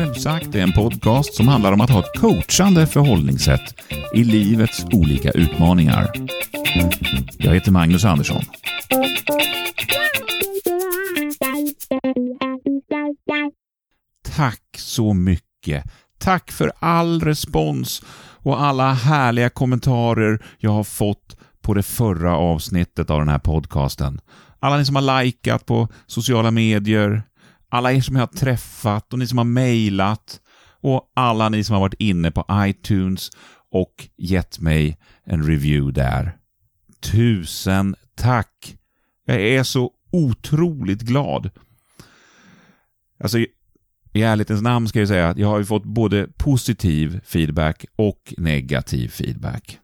Självsagt är en podcast som handlar om att ha ett coachande förhållningssätt i livets olika utmaningar. Jag heter Magnus Andersson. Tack så mycket. Tack för all respons och alla härliga kommentarer jag har fått på det förra avsnittet av den här podcasten. Alla ni som har likat på sociala medier, alla er som jag har träffat och ni som har mejlat och alla ni som har varit inne på iTunes och gett mig en review där. Tusen tack! Jag är så otroligt glad. Alltså, i ärlighetens namn ska jag säga att jag har fått både positiv feedback och negativ feedback.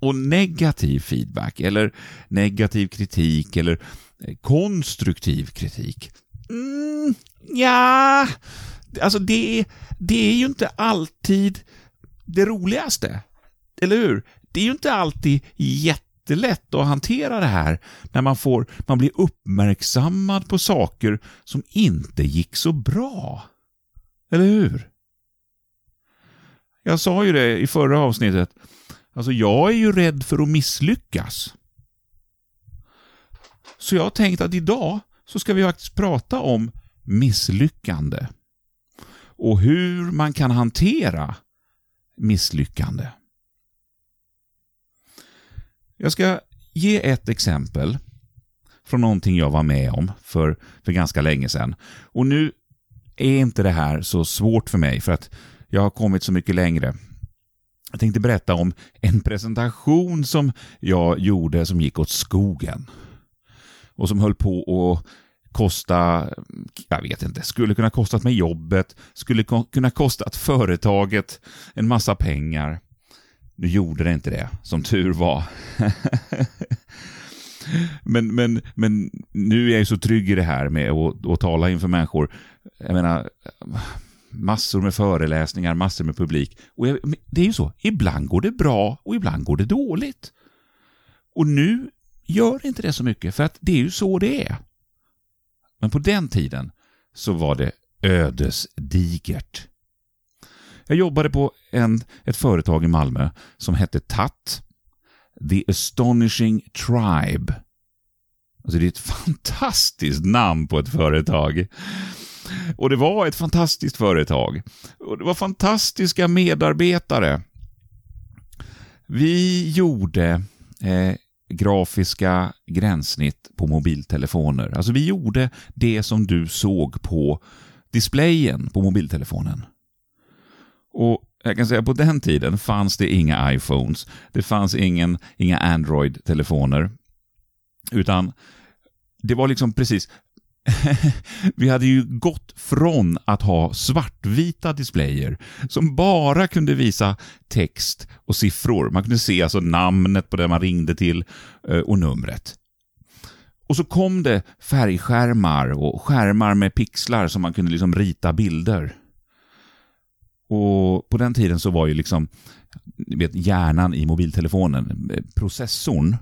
Och negativ feedback, eller negativ kritik, eller konstruktiv kritik. Mm, ja, alltså det, det är ju inte alltid det roligaste. Eller hur? Det är ju inte alltid jättelätt att hantera det här när man får, man blir uppmärksammad på saker som inte gick så bra. Eller hur? Jag sa ju det i förra avsnittet. Alltså, jag är ju rädd för att misslyckas. Så jag har tänkt att idag så ska vi faktiskt prata om misslyckande och hur man kan hantera misslyckande. Jag ska ge ett exempel från någonting jag var med om för, för ganska länge sedan. Och nu är inte det här så svårt för mig för att jag har kommit så mycket längre. Jag tänkte berätta om en presentation som jag gjorde som gick åt skogen. Och som höll på att kosta, jag vet inte, skulle kunna kostat mig jobbet, skulle kunna kostat företaget en massa pengar. Nu gjorde det inte det, som tur var. men, men, men nu är jag ju så trygg i det här med att, att tala inför människor. Jag menar, massor med föreläsningar, massor med publik. Och jag, det är ju så, ibland går det bra och ibland går det dåligt. Och nu gör inte det så mycket, för att det är ju så det är. Men på den tiden så var det ödesdigert. Jag jobbade på en, ett företag i Malmö som hette TAT, The Astonishing Tribe. Alltså det är ett fantastiskt namn på ett företag. Och det var ett fantastiskt företag. Och det var fantastiska medarbetare. Vi gjorde eh, grafiska gränssnitt på mobiltelefoner. Alltså vi gjorde det som du såg på displayen på mobiltelefonen. Och jag kan säga på den tiden fanns det inga iPhones, det fanns ingen, inga Android-telefoner, utan det var liksom precis vi hade ju gått från att ha svartvita displayer som bara kunde visa text och siffror. Man kunde se alltså namnet på den man ringde till eh, och numret. Och så kom det färgskärmar och skärmar med pixlar som man kunde liksom rita bilder. Och på den tiden så var ju liksom vet, hjärnan i mobiltelefonen, eh, processorn,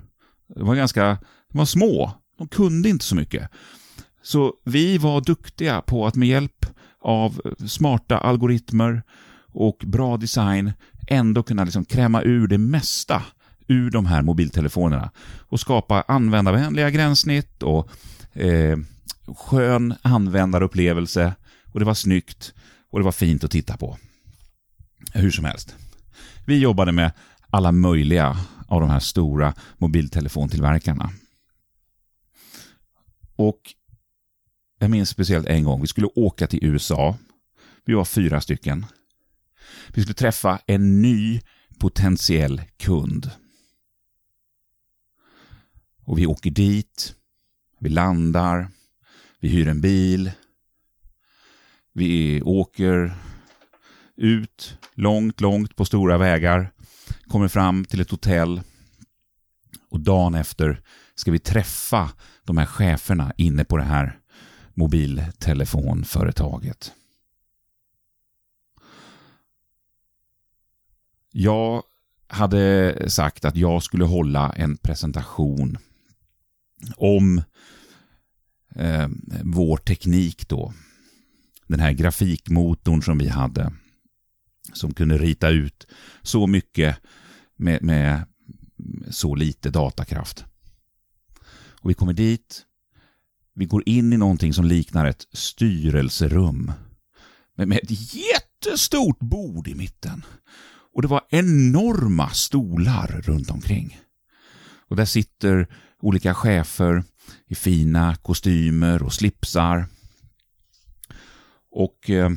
processorn, var ganska de var små. De kunde inte så mycket. Så vi var duktiga på att med hjälp av smarta algoritmer och bra design ändå kunna liksom kräma ur det mesta ur de här mobiltelefonerna och skapa användarvänliga gränssnitt och eh, skön användarupplevelse och det var snyggt och det var fint att titta på. Hur som helst. Vi jobbade med alla möjliga av de här stora mobiltelefontillverkarna. Och jag minns speciellt en gång, vi skulle åka till USA. Vi var fyra stycken. Vi skulle träffa en ny potentiell kund. Och vi åker dit, vi landar, vi hyr en bil, vi åker ut långt, långt på stora vägar, kommer fram till ett hotell och dagen efter ska vi träffa de här cheferna inne på det här mobiltelefonföretaget. Jag hade sagt att jag skulle hålla en presentation om eh, vår teknik då den här grafikmotorn som vi hade. Som kunde rita ut så mycket med, med så lite datakraft. Och vi kommer dit. Vi går in i någonting som liknar ett styrelserum. Med ett jättestort bord i mitten. Och det var enorma stolar runt omkring. Och där sitter olika chefer i fina kostymer och slipsar. Och eh,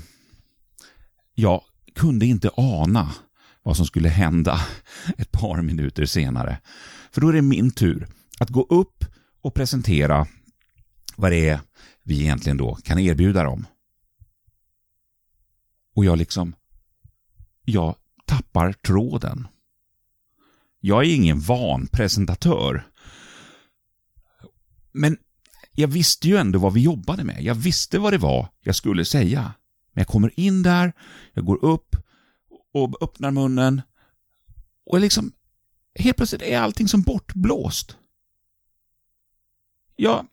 jag kunde inte ana vad som skulle hända ett par minuter senare. För då är det min tur att gå upp och presentera vad det är vi egentligen då kan erbjuda dem. Och jag liksom, jag tappar tråden. Jag är ingen van presentatör. Men jag visste ju ändå vad vi jobbade med. Jag visste vad det var jag skulle säga. Men jag kommer in där, jag går upp och öppnar munnen och liksom helt plötsligt är allting som bortblåst. Jag,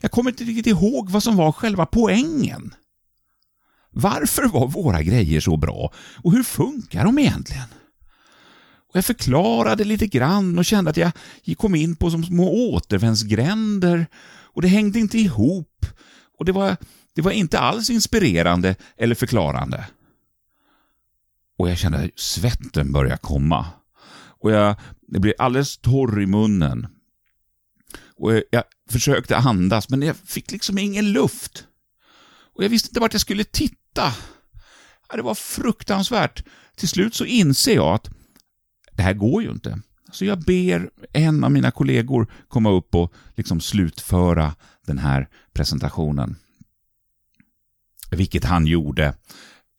jag kommer inte riktigt ihåg vad som var själva poängen. Varför var våra grejer så bra och hur funkar de egentligen? Och jag förklarade lite grann och kände att jag kom in på som små återvändsgränder och det hängde inte ihop och det var, det var inte alls inspirerande eller förklarande. Och jag kände att svetten börja komma. Och jag, jag blev alldeles torr i munnen. Och jag försökte andas, men jag fick liksom ingen luft. Och jag visste inte vart jag skulle titta. Det var fruktansvärt. Till slut så inser jag att det här går ju inte. Så jag ber en av mina kollegor komma upp och liksom slutföra den här presentationen. Vilket han gjorde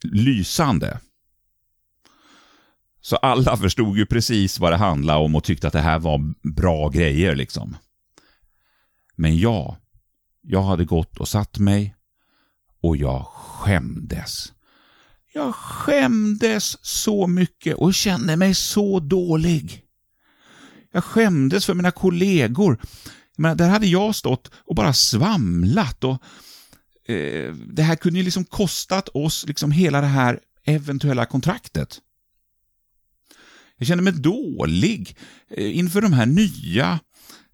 lysande. Så alla förstod ju precis vad det handlade om och tyckte att det här var bra grejer liksom. Men jag, jag hade gått och satt mig och jag skämdes. Jag skämdes så mycket och kände mig så dålig. Jag skämdes för mina kollegor. Men där hade jag stått och bara svamlat och eh, det här kunde ju liksom kostat oss liksom hela det här eventuella kontraktet. Jag kände mig dålig eh, inför de här nya,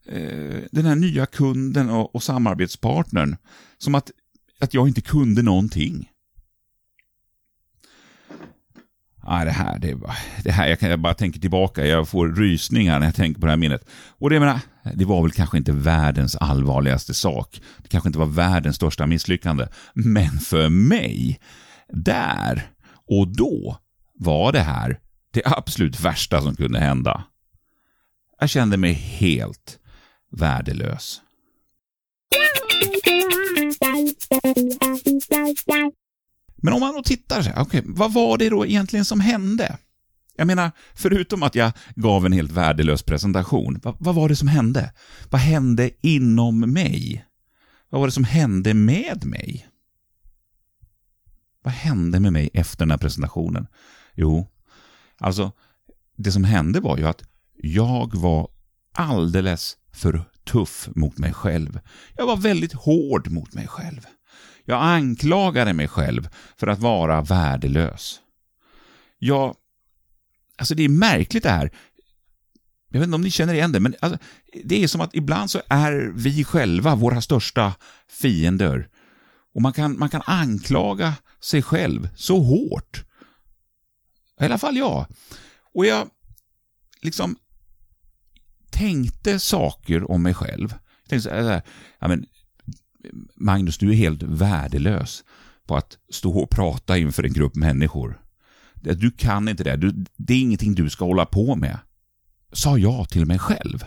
eh, den här nya kunden och, och samarbetspartnern. Som att, att jag inte kunde någonting. Nej, det här, det, det här jag, kan, jag bara tänker tillbaka, jag får rysningar när jag tänker på det här minnet. Och det, menar, det var väl kanske inte världens allvarligaste sak. Det kanske inte var världens största misslyckande. Men för mig, där och då var det här det absolut värsta som kunde hända. Jag kände mig helt värdelös. Men om man då tittar så här, okay, vad var det då egentligen som hände? Jag menar, förutom att jag gav en helt värdelös presentation, vad, vad, var det som hände? Vad hände inom mig? Vad var det som hände med mig? Vad hände med mig efter den här presentationen? Jo, alltså, det som hände var ju att jag var alldeles för tuff mot mig själv. Jag var väldigt hård mot mig själv. Jag anklagade mig själv för att vara värdelös. Jag... Alltså det är märkligt det här. Jag vet inte om ni känner igen det, men alltså, det är som att ibland så är vi själva våra största fiender. Och man kan, man kan anklaga sig själv så hårt. I alla fall jag. Och jag liksom tänkte saker om mig själv. Jag tänkte så här, ja, men Magnus, du är helt värdelös på att stå och prata inför en grupp människor. Du kan inte det. Du, det är ingenting du ska hålla på med. Sa jag till mig själv.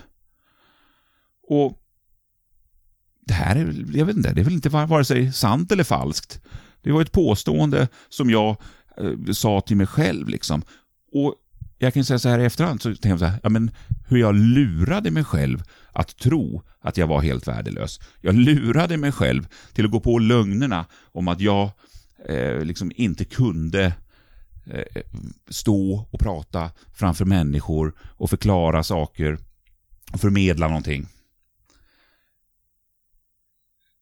Och det här är, jag vet inte, det är väl inte vare sig sant eller falskt. Det var ett påstående som jag eh, sa till mig själv liksom. Och jag kan säga så här i efterhand, så tänker jag så här, ja men hur jag lurade mig själv att tro att jag var helt värdelös. Jag lurade mig själv till att gå på lögnerna om att jag eh, liksom inte kunde eh, stå och prata framför människor och förklara saker och förmedla någonting.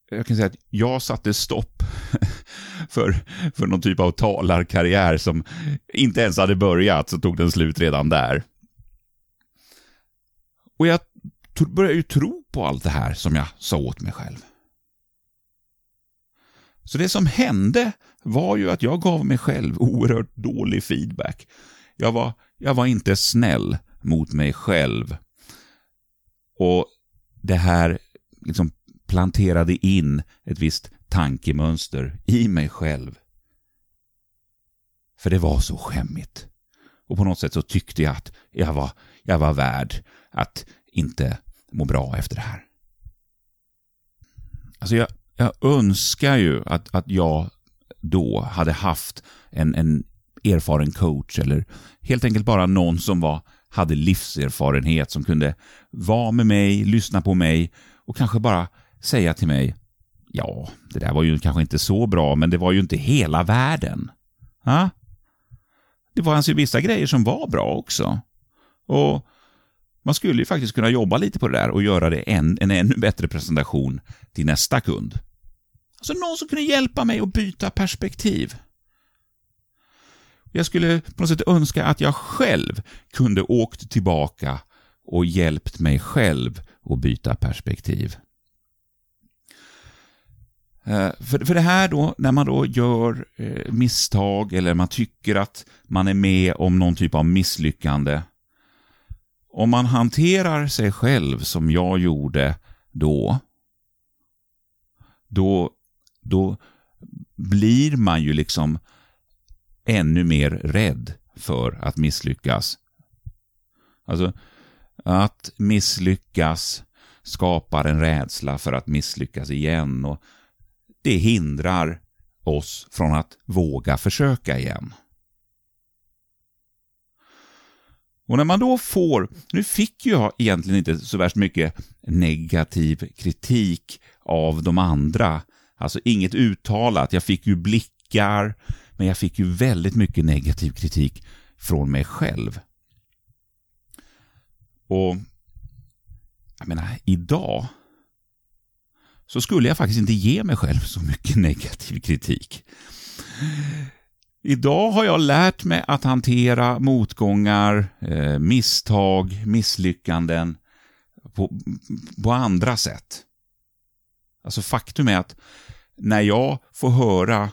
Jag kan säga att jag satte stopp för, för någon typ av talarkarriär som inte ens hade börjat, så tog den slut redan där. Och jag började ju tro på allt det här som jag sa åt mig själv. Så det som hände var ju att jag gav mig själv oerhört dålig feedback. Jag var, jag var inte snäll mot mig själv. Och det här liksom planterade in ett visst tankemönster i mig själv. För det var så skämmigt. Och på något sätt så tyckte jag att jag var, jag var värd att inte må bra efter det här. Alltså jag, jag önskar ju att, att jag då hade haft en, en erfaren coach eller helt enkelt bara någon som var, hade livserfarenhet som kunde vara med mig, lyssna på mig och kanske bara säga till mig Ja, det där var ju kanske inte så bra, men det var ju inte hela världen. Ha? Det var alltså vissa grejer som var bra också. Och man skulle ju faktiskt kunna jobba lite på det där och göra det en, en ännu bättre presentation till nästa kund. Alltså någon som kunde hjälpa mig att byta perspektiv. Jag skulle på något sätt önska att jag själv kunde åkt tillbaka och hjälpt mig själv att byta perspektiv. Eh, för, för det här då, när man då gör eh, misstag eller man tycker att man är med om någon typ av misslyckande. Om man hanterar sig själv som jag gjorde då, då, då blir man ju liksom ännu mer rädd för att misslyckas. Alltså, att misslyckas skapar en rädsla för att misslyckas igen och det hindrar oss från att våga försöka igen. Och när man då får, nu fick jag egentligen inte så värst mycket negativ kritik av de andra, alltså inget uttalat, jag fick ju blickar, men jag fick ju väldigt mycket negativ kritik från mig själv. Och jag menar, idag så skulle jag faktiskt inte ge mig själv så mycket negativ kritik. Idag har jag lärt mig att hantera motgångar, eh, misstag, misslyckanden på, på andra sätt. Alltså faktum är att när jag får höra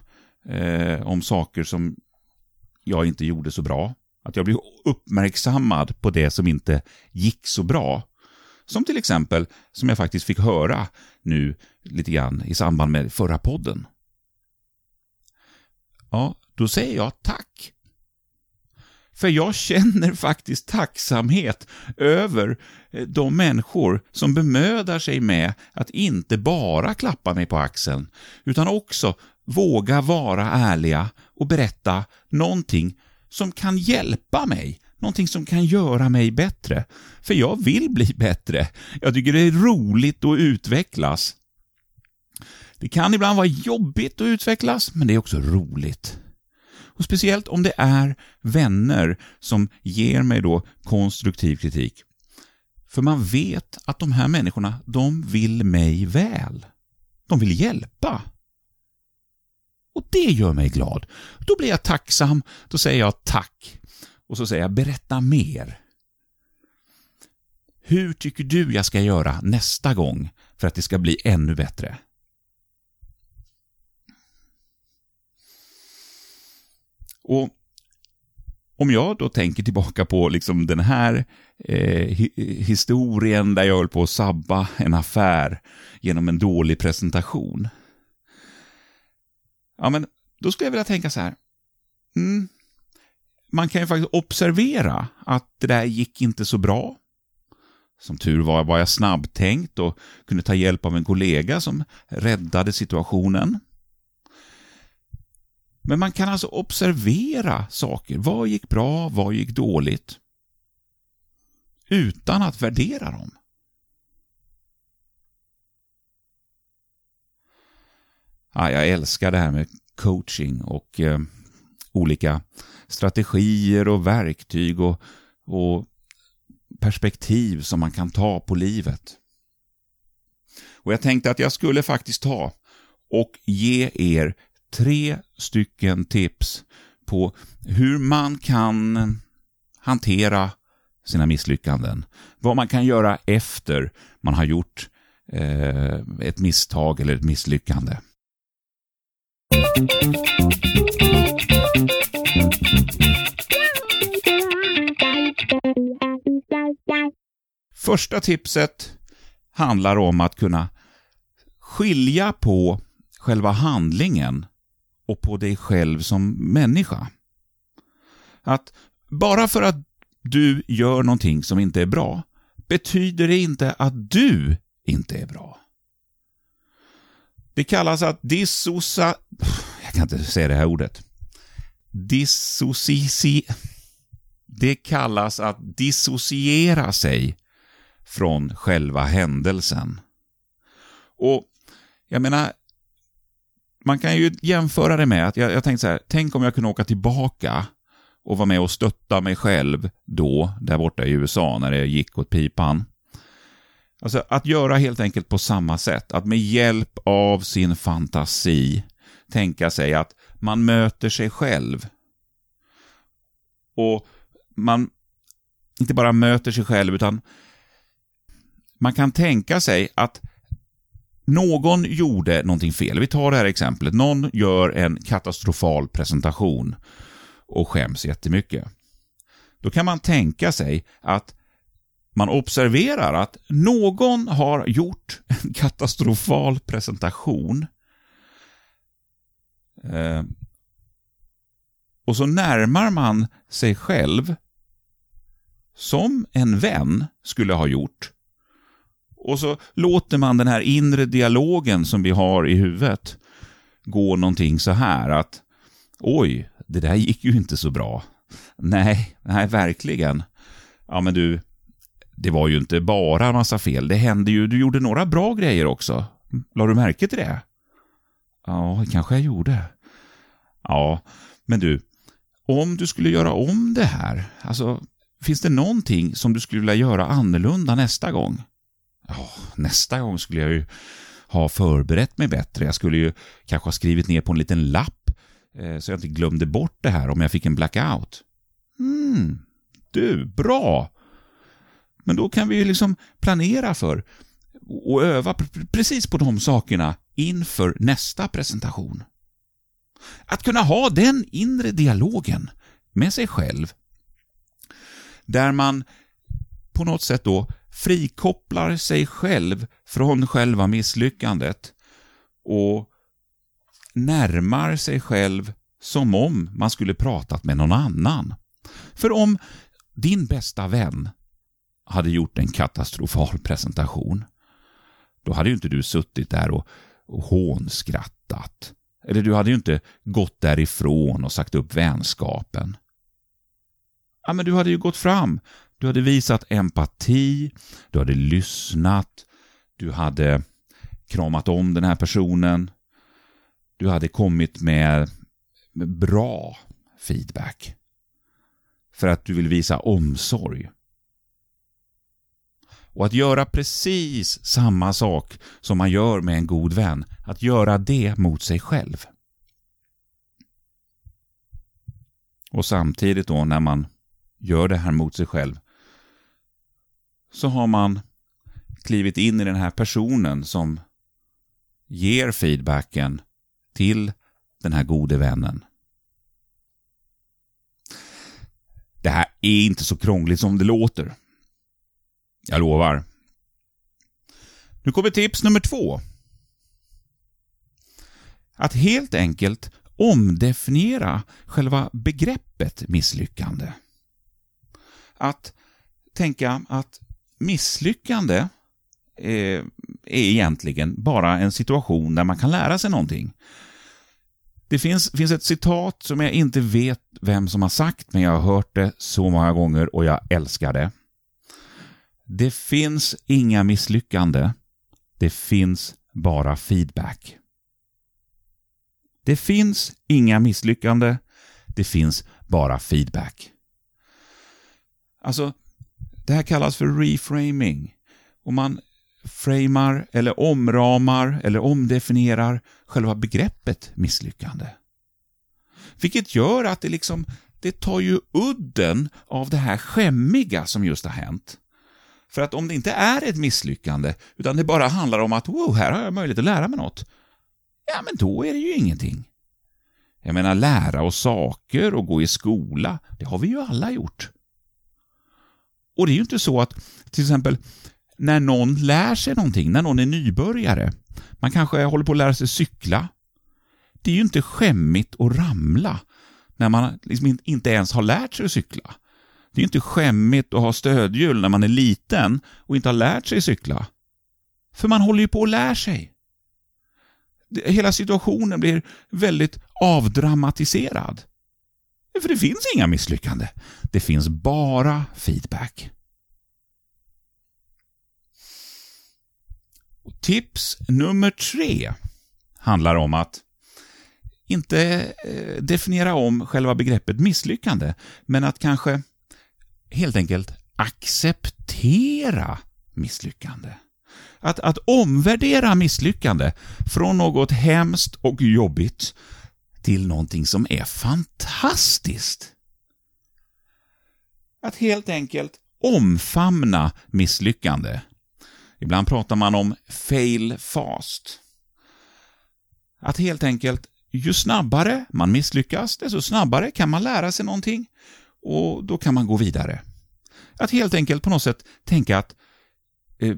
eh, om saker som jag inte gjorde så bra, att jag blir uppmärksammad på det som inte gick så bra, som till exempel, som jag faktiskt fick höra nu lite grann i samband med förra podden. Ja, då säger jag tack. För jag känner faktiskt tacksamhet över eh, de människor som bemödar sig med att inte bara klappa mig på axeln, utan också våga vara ärliga och berätta någonting som kan hjälpa mig Någonting som kan göra mig bättre. För jag vill bli bättre. Jag tycker det är roligt att utvecklas. Det kan ibland vara jobbigt att utvecklas, men det är också roligt. Och Speciellt om det är vänner som ger mig då konstruktiv kritik. För man vet att de här människorna, de vill mig väl. De vill hjälpa. Och det gör mig glad. Då blir jag tacksam, då säger jag tack. Och så säger jag, berätta mer. Hur tycker du jag ska göra nästa gång för att det ska bli ännu bättre? Och om jag då tänker tillbaka på liksom den här eh, historien där jag höll på att sabba en affär genom en dålig presentation. Ja, men då skulle jag vilja tänka så här. Mm, man kan ju faktiskt observera att det där gick inte så bra. Som tur var var jag snabbtänkt och kunde ta hjälp av en kollega som räddade situationen. Men man kan alltså observera saker. Vad gick bra? Vad gick dåligt? Utan att värdera dem. Ja, jag älskar det här med coaching och eh, olika strategier och verktyg och, och perspektiv som man kan ta på livet. Och jag tänkte att jag skulle faktiskt ta och ge er tre stycken tips på hur man kan hantera sina misslyckanden. Vad man kan göra efter man har gjort eh, ett misstag eller ett misslyckande. Första tipset handlar om att kunna skilja på själva handlingen och på dig själv som människa. Att bara för att du gör någonting som inte är bra betyder det inte att du inte är bra. Det kallas att dissocia... Jag kan inte säga det här ordet. Dissocici... Det kallas att dissociera sig från själva händelsen. Och jag menar, man kan ju jämföra det med att jag, jag tänkte så här, tänk om jag kunde åka tillbaka och vara med och stötta mig själv då, där borta i USA, när det gick åt pipan. Alltså att göra helt enkelt på samma sätt, att med hjälp av sin fantasi tänka sig att man möter sig själv. Och man inte bara möter sig själv, utan man kan tänka sig att någon gjorde någonting fel. Vi tar det här exemplet. Någon gör en katastrofal presentation och skäms jättemycket. Då kan man tänka sig att man observerar att någon har gjort en katastrofal presentation eh, och så närmar man sig själv som en vän skulle ha gjort och så låter man den här inre dialogen som vi har i huvudet gå någonting så här att oj, det där gick ju inte så bra. Nej, nej, verkligen. Ja, men du, det var ju inte bara en massa fel. Det hände ju, du gjorde några bra grejer också. La du märke till det? Ja, kanske jag gjorde. Ja, men du, om du skulle göra om det här, alltså, finns det någonting som du skulle vilja göra annorlunda nästa gång? Oh, nästa gång skulle jag ju ha förberett mig bättre. Jag skulle ju kanske ha skrivit ner på en liten lapp eh, så jag inte glömde bort det här om jag fick en blackout. Mm, du, bra! Men då kan vi ju liksom planera för och öva precis på de sakerna inför nästa presentation. Att kunna ha den inre dialogen med sig själv där man på något sätt då frikopplar sig själv från själva misslyckandet och närmar sig själv som om man skulle pratat med någon annan. För om din bästa vän hade gjort en katastrofal presentation, då hade ju inte du suttit där och, och hånskrattat. Eller du hade ju inte gått därifrån och sagt upp vänskapen. Ja, men du hade ju gått fram du hade visat empati, du hade lyssnat, du hade kramat om den här personen, du hade kommit med, bra feedback. För att du vill visa omsorg. Och att göra precis samma sak som man gör med en god vän, att göra det mot sig själv. Och samtidigt då när man gör det här mot sig själv så har man klivit in i den här personen som ger feedbacken till den här gode vännen. Det här är inte så krångligt som det låter. Jag lovar. Nu kommer tips nummer två. Att helt enkelt omdefiniera själva begreppet misslyckande. Att tänka att misslyckande eh, är egentligen bara en situation där man kan lära sig någonting. Det finns, finns ett citat som jag inte vet vem som har sagt, men jag har hört det så många gånger och jag älskar det. Det finns inga misslyckande. Det finns bara feedback. Det finns inga misslyckande. Det finns bara feedback. Alltså, det här kallas för reframing. Och man framar, eller omramar eller omdefinierar själva begreppet misslyckande. Vilket gör att det liksom, det tar ju udden av det här skämmiga som just har hänt. För att om det inte är ett misslyckande, utan det bara handlar om att wow, här har jag möjlighet att lära mig något. Ja, men då är det ju ingenting. Jag menar, lära oss saker och gå i skola, det har vi ju alla gjort. Och det är ju inte så att, till exempel, när någon lär sig någonting, när någon är nybörjare, man kanske håller på att lära sig cykla. Det är ju inte skämmigt att ramla när man liksom inte ens har lärt sig att cykla. Det är inte skämmigt att ha stödhjul när man är liten och inte har lärt sig cykla. För man håller ju på att lära sig. Hela situationen blir väldigt avdramatiserad. För det finns inga misslyckande. Det finns bara feedback. Tips nummer tre handlar om att inte eh, definiera om själva begreppet misslyckande, men att kanske helt enkelt acceptera misslyckande. Att, att omvärdera misslyckande från något hemskt och jobbigt till någonting som är fantastiskt. Att helt enkelt omfamna misslyckande. Ibland pratar man om fail fast. Att helt enkelt, ju snabbare man misslyckas, desto snabbare kan man lära sig någonting och då kan man gå vidare. Att helt enkelt på något sätt tänka att eh,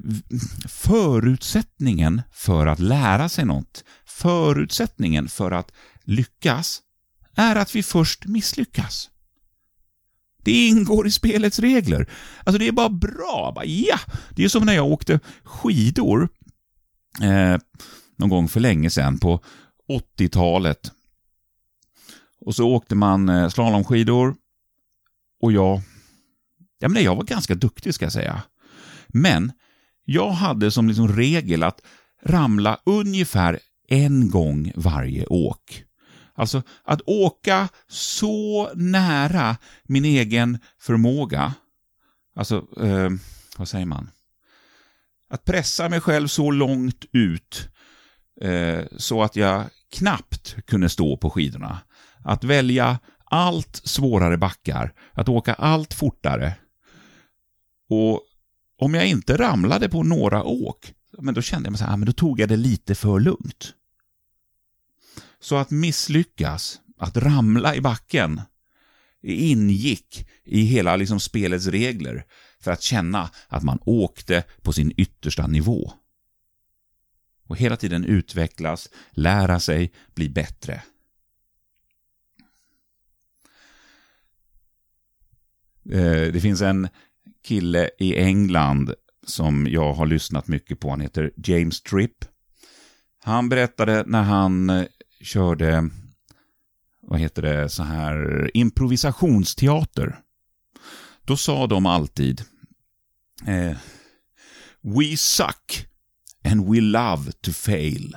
förutsättningen för att lära sig något, förutsättningen för att lyckas, är att vi först misslyckas. Det ingår i spelets regler. Alltså det är bara bra. Bara, ja! Det är som när jag åkte skidor eh, någon gång för länge sedan på 80-talet. Och så åkte man eh, slalomskidor och jag, ja men jag var ganska duktig ska jag säga. Men jag hade som liksom regel att ramla ungefär en gång varje åk. Alltså att åka så nära min egen förmåga, alltså, eh, vad säger man? Att pressa mig själv så långt ut eh, så att jag knappt kunde stå på skidorna. Att välja allt svårare backar, att åka allt fortare. Och om jag inte ramlade på några åk, men då kände jag mig så här, ah, men då tog jag det lite för lugnt. Så att misslyckas, att ramla i backen, ingick i hela liksom spelets regler för att känna att man åkte på sin yttersta nivå. Och hela tiden utvecklas, lära sig, bli bättre. Eh, det finns en kille i England som jag har lyssnat mycket på. Han heter James Tripp. Han berättade när han eh, körde, vad heter det, så här improvisationsteater. Då sa de alltid eh, We suck and we love to fail.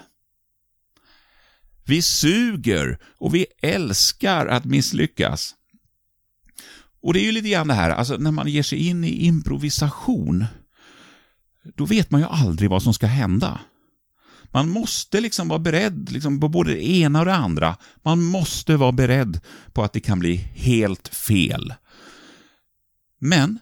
Vi suger och vi älskar att misslyckas. Och det är ju lite grann det här, alltså när man ger sig in i improvisation, då vet man ju aldrig vad som ska hända. Man måste liksom vara beredd liksom på både det ena och det andra. Man måste vara beredd på att det kan bli helt fel. Men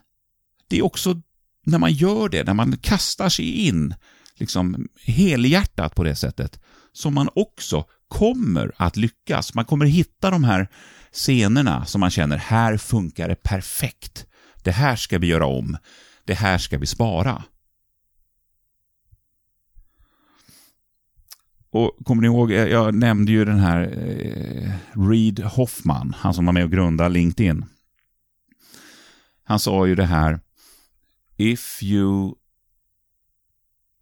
det är också när man gör det, när man kastar sig in liksom helhjärtat på det sättet, som man också kommer att lyckas. Man kommer hitta de här scenerna som man känner, här funkar det perfekt. Det här ska vi göra om. Det här ska vi spara. Och kommer ni ihåg, jag nämnde ju den här eh, Reid Hoffman, han som var med och grundade LinkedIn. Han sa ju det här, if you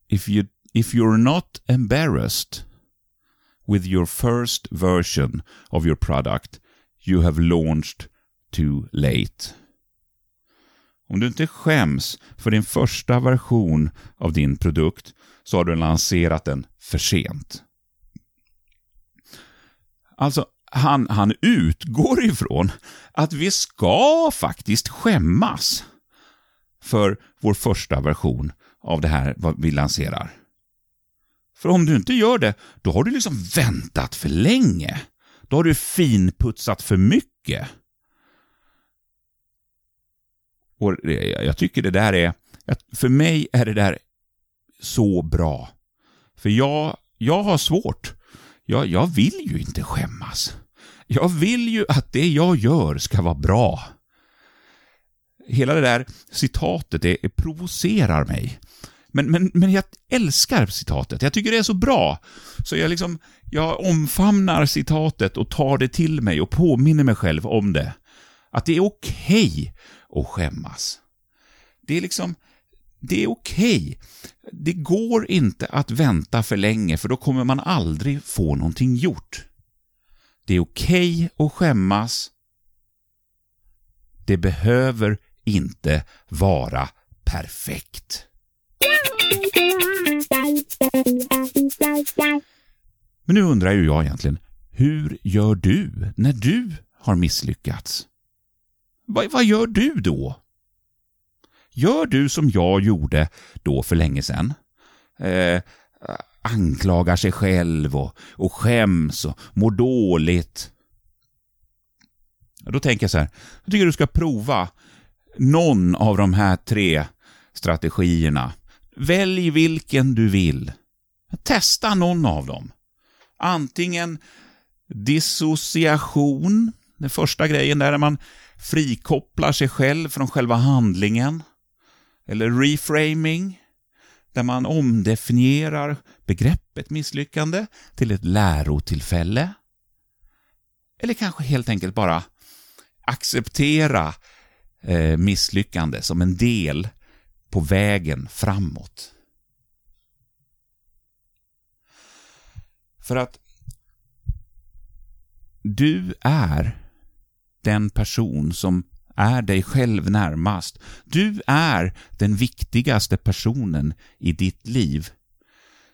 if you if you're not embarrassed with your first version of your product you have launched too late. Om du inte skäms för din första version av din produkt så har du lanserat den för sent. Alltså, han, han utgår ifrån att vi ska faktiskt skämmas för vår första version av det här vad vi lanserar. För om du inte gör det, då har du liksom väntat för länge. Då har du finputsat för mycket. Och jag tycker det där är, för mig är det där så bra. För jag, jag har svårt. Jag, jag vill ju inte skämmas. Jag vill ju att det jag gör ska vara bra. Hela det där citatet det, det provocerar mig. Men, men, men jag älskar citatet. Jag tycker det är så bra. Så jag liksom, jag omfamnar citatet och tar det till mig och påminner mig själv om det. Att det är okej okay att skämmas. Det är liksom, det är okej. Okay. Det går inte att vänta för länge, för då kommer man aldrig få någonting gjort. Det är okej okay att skämmas. Det behöver inte vara perfekt. Men nu undrar ju jag egentligen, hur gör du när du har misslyckats? Vad, vad gör du då? Gör du som jag gjorde då för länge sedan? Eh, anklagar sig själv och, och skäms och mår dåligt. Då tänker jag så här, jag tycker du ska prova någon av de här tre strategierna. Välj vilken du vill. Testa någon av dem. Antingen dissociation, den första grejen där man frikopplar sig själv från själva handlingen. Eller reframing, där man omdefinierar begreppet misslyckande till ett lärotillfälle. Eller kanske helt enkelt bara acceptera eh, misslyckande som en del på vägen framåt. För att du är den person som är dig själv närmast. Du är den viktigaste personen i ditt liv.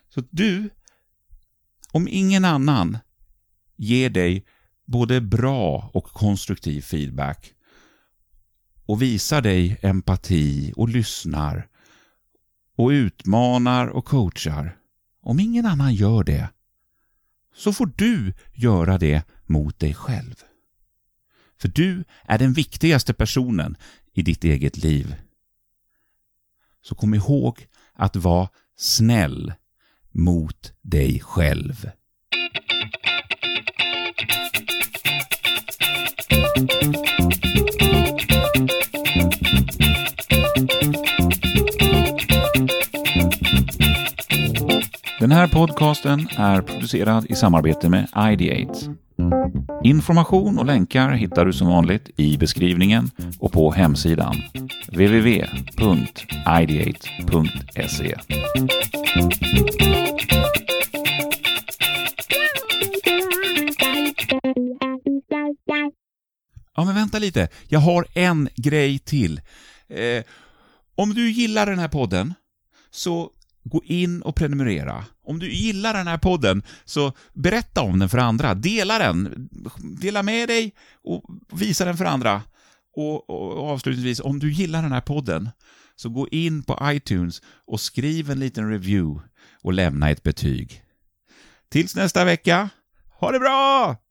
Så du, om ingen annan, ger dig både bra och konstruktiv feedback och visar dig empati och lyssnar och utmanar och coachar. Om ingen annan gör det, så får du göra det mot dig själv. För du är den viktigaste personen i ditt eget liv. Så kom ihåg att vara snäll mot dig själv. Den här podcasten är producerad i samarbete med Ideate. Information och länkar hittar du som vanligt i beskrivningen och på hemsidan www.ideate.se. Ja, men vänta lite. Jag har en grej till. Eh, om du gillar den här podden, så gå in och prenumerera. Om du gillar den här podden, så berätta om den för andra. Dela den. Dela med dig och visa den för andra. Och, och, och avslutningsvis, om du gillar den här podden, så gå in på iTunes och skriv en liten review och lämna ett betyg. Tills nästa vecka, ha det bra!